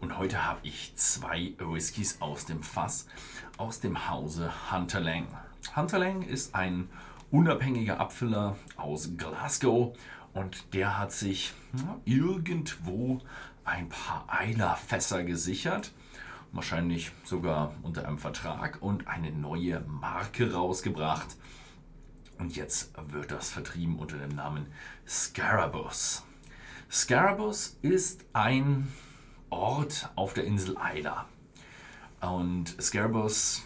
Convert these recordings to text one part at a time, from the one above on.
Und heute habe ich zwei Whiskys aus dem Fass aus dem Hause Hunter Lang. Hunter Lang ist ein unabhängiger Abfüller aus Glasgow und der hat sich ja, irgendwo ein paar Eilerfässer gesichert, wahrscheinlich sogar unter einem Vertrag und eine neue Marke rausgebracht. Und jetzt wird das vertrieben unter dem Namen Scarabus. Scarabus ist ein Ort auf der Insel Isla. Und Scarabus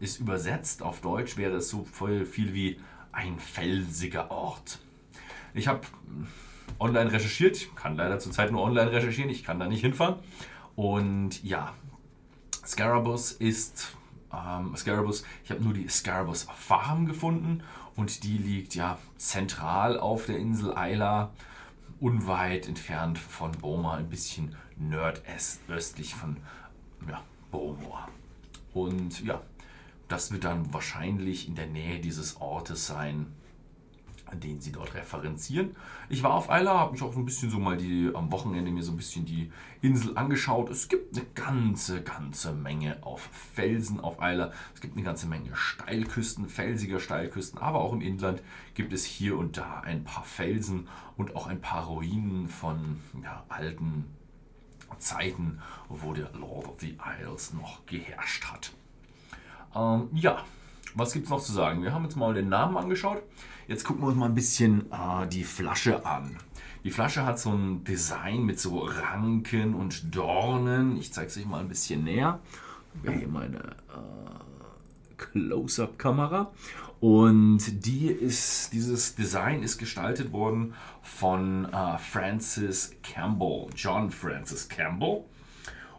ist übersetzt auf Deutsch, wäre es so viel wie ein felsiger Ort. Ich habe online recherchiert, ich kann leider zurzeit nur online recherchieren, ich kann da nicht hinfahren. Und ja, Scarabus ist ähm, Scarabus, ich habe nur die Scarabus Farm gefunden und die liegt ja zentral auf der Insel Isla, unweit entfernt von Boma, ein bisschen nordöstlich von ja, Beaumont. Und ja, das wird dann wahrscheinlich in der Nähe dieses Ortes sein, den sie dort referenzieren. Ich war auf Isla, habe mich auch ein bisschen so mal die am Wochenende mir so ein bisschen die Insel angeschaut. Es gibt eine ganze, ganze Menge auf Felsen auf Isla. Es gibt eine ganze Menge Steilküsten, felsiger Steilküsten, aber auch im Inland gibt es hier und da ein paar Felsen und auch ein paar Ruinen von ja, alten Zeiten, wo der Lord of the Isles noch geherrscht hat. Ähm, ja, was gibt es noch zu sagen? Wir haben jetzt mal den Namen angeschaut. Jetzt gucken wir uns mal ein bisschen äh, die Flasche an. Die Flasche hat so ein Design mit so Ranken und Dornen. Ich zeige es euch mal ein bisschen näher. Wir hier meine äh, Close-up-Kamera. Und die ist, dieses Design ist gestaltet worden von äh, Francis Campbell, John Francis Campbell.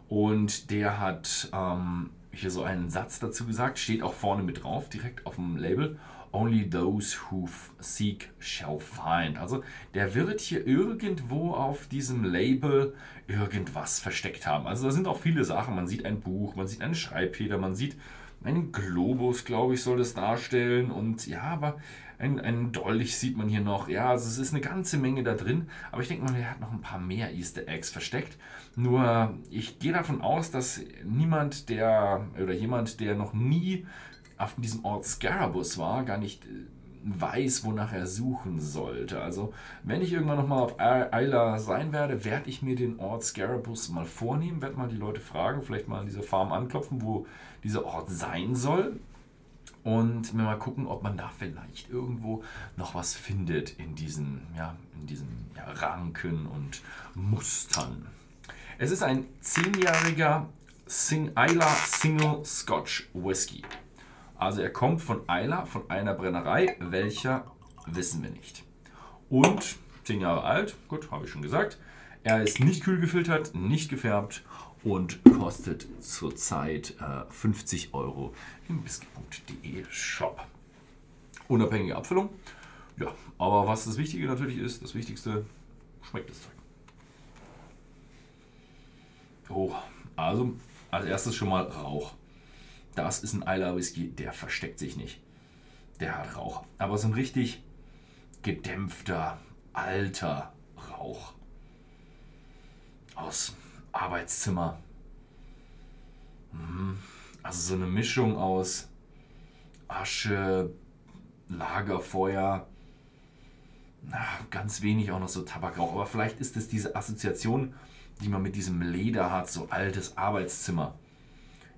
Und der hat ähm, hier so einen Satz dazu gesagt, steht auch vorne mit drauf, direkt auf dem Label. Only those who seek shall find. Also der wird hier irgendwo auf diesem Label irgendwas versteckt haben. Also da sind auch viele Sachen. Man sieht ein Buch, man sieht eine Schreibfeder, man sieht einen Globus, glaube ich, soll das darstellen. Und ja, aber ein, ein Dolch sieht man hier noch. Ja, also es ist eine ganze Menge da drin. Aber ich denke mal, er hat noch ein paar mehr Easter Eggs versteckt. Nur ich gehe davon aus, dass niemand, der oder jemand, der noch nie auf diesem Ort Scarabus war, gar nicht äh, weiß, wonach er suchen sollte. Also, wenn ich irgendwann nochmal auf Isla sein werde, werde ich mir den Ort Scarabus mal vornehmen, werde mal die Leute fragen, vielleicht mal an diese Farm anklopfen, wo dieser Ort sein soll. Und mir mal gucken, ob man da vielleicht irgendwo noch was findet in diesen, ja, in diesen ja, Ranken und Mustern. Es ist ein zehnjähriger Sing Isla Single Scotch Whisky. Also er kommt von Eiler, von einer Brennerei, welcher wissen wir nicht. Und 10 Jahre alt, gut, habe ich schon gesagt. Er ist nicht kühl gefiltert, nicht gefärbt und kostet zurzeit äh, 50 Euro im whisky.de Shop. Unabhängige Abfüllung. Ja, aber was das Wichtige natürlich ist, das Wichtigste, schmeckt das Zeug. Oh, also als erstes schon mal Rauch. Das ist ein Isla Whisky, der versteckt sich nicht. Der hat Rauch. Aber so ein richtig gedämpfter, alter Rauch. Aus Arbeitszimmer. Mhm. Also so eine Mischung aus Asche, Lagerfeuer, ganz wenig auch noch so Tabakrauch. Aber vielleicht ist es diese Assoziation, die man mit diesem Leder hat, so altes Arbeitszimmer.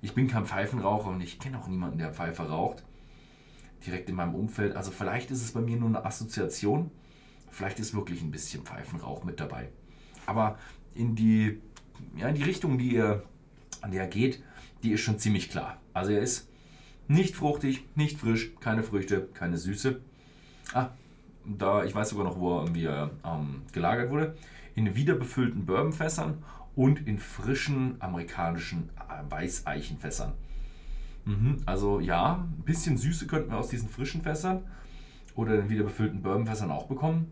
Ich bin kein Pfeifenraucher und ich kenne auch niemanden, der Pfeife raucht. Direkt in meinem Umfeld. Also vielleicht ist es bei mir nur eine Assoziation. Vielleicht ist wirklich ein bisschen Pfeifenrauch mit dabei. Aber in die, ja, in die Richtung, die er, an der er geht, die ist schon ziemlich klar. Also er ist nicht fruchtig, nicht frisch, keine Früchte, keine Süße. Ah, da, ich weiß sogar noch, wo er irgendwie ähm, gelagert wurde. In wiederbefüllten Bourbonfässern und in frischen amerikanischen äh, Weißeichenfässern. Mhm, also ja, ein bisschen Süße könnten wir aus diesen frischen Fässern oder den wiederbefüllten Bourbonfässern auch bekommen.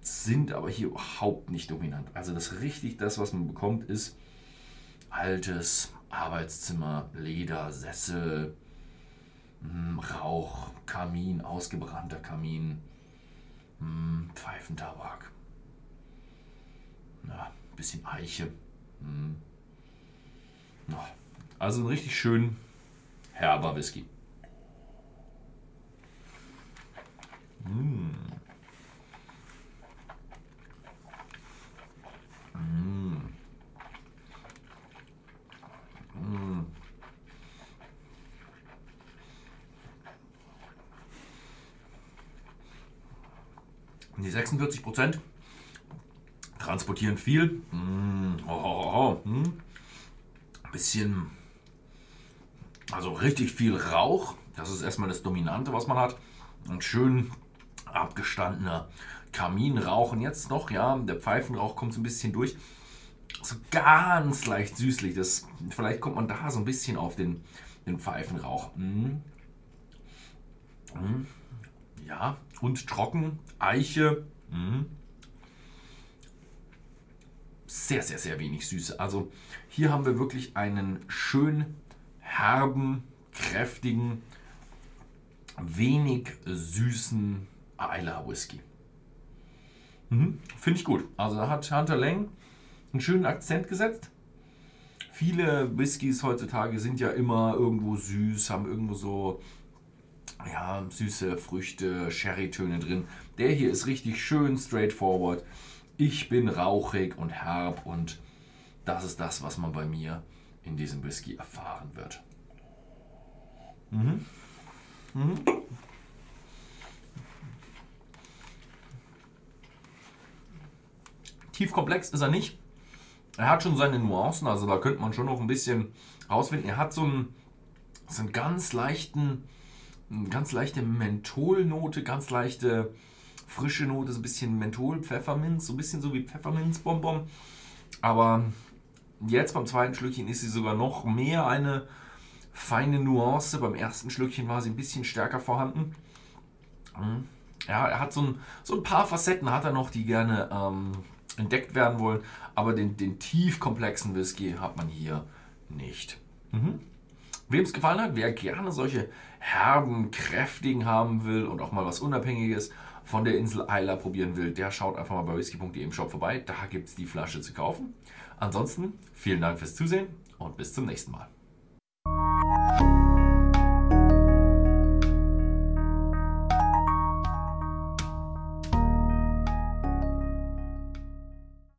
Sind aber hier überhaupt nicht dominant. Also das richtig, das was man bekommt, ist altes Arbeitszimmer, Leder, Sessel, hm, Rauch, Kamin, ausgebrannter Kamin, hm, Pfeifentabak. Ja, bisschen Eiche. Also ein richtig schön herber Whisky. Mmh. Mmh. Mmh. Die 46 Prozent transportieren viel. Mmh. Oh, oh, oh. Bisschen, also richtig viel Rauch. Das ist erstmal das Dominante, was man hat. Und schön abgestandener Kaminrauch. Und jetzt noch, ja, der Pfeifenrauch kommt so ein bisschen durch. So ganz leicht süßlich. Das, vielleicht kommt man da so ein bisschen auf den, den Pfeifenrauch. Mm. Mm. Ja, und trocken, Eiche. Mm. Sehr, sehr, sehr wenig Süße. Also hier haben wir wirklich einen schön herben, kräftigen, wenig süßen Isla Whisky. Mhm, Finde ich gut. Also da hat Hunter Lang einen schönen Akzent gesetzt. Viele Whiskys heutzutage sind ja immer irgendwo süß, haben irgendwo so ja, süße Früchte, Sherry-Töne drin. Der hier ist richtig schön straightforward. Ich bin rauchig und herb und das ist das, was man bei mir in diesem Whisky erfahren wird. Mhm. Mhm. Tief komplex ist er nicht. Er hat schon seine Nuancen, also da könnte man schon noch ein bisschen rausfinden. Er hat so einen, so einen ganz leichten, eine ganz leichte Mentholnote, ganz leichte frische Note, so ein bisschen Menthol, Pfefferminz, so ein bisschen so wie Pfefferminzbonbon. Aber jetzt beim zweiten Schlückchen ist sie sogar noch mehr eine feine Nuance. Beim ersten Schlückchen war sie ein bisschen stärker vorhanden. Hm. Ja, er hat so ein, so ein paar Facetten hat er noch, die gerne ähm, entdeckt werden wollen, aber den, den tief Whisky hat man hier nicht. Mhm. Wem es gefallen hat, wer gerne solche herben, kräftigen haben will und auch mal was Unabhängiges von der Insel Isla probieren will, der schaut einfach mal bei whisky.de im Shop vorbei. Da gibt es die Flasche zu kaufen. Ansonsten vielen Dank fürs Zusehen und bis zum nächsten Mal.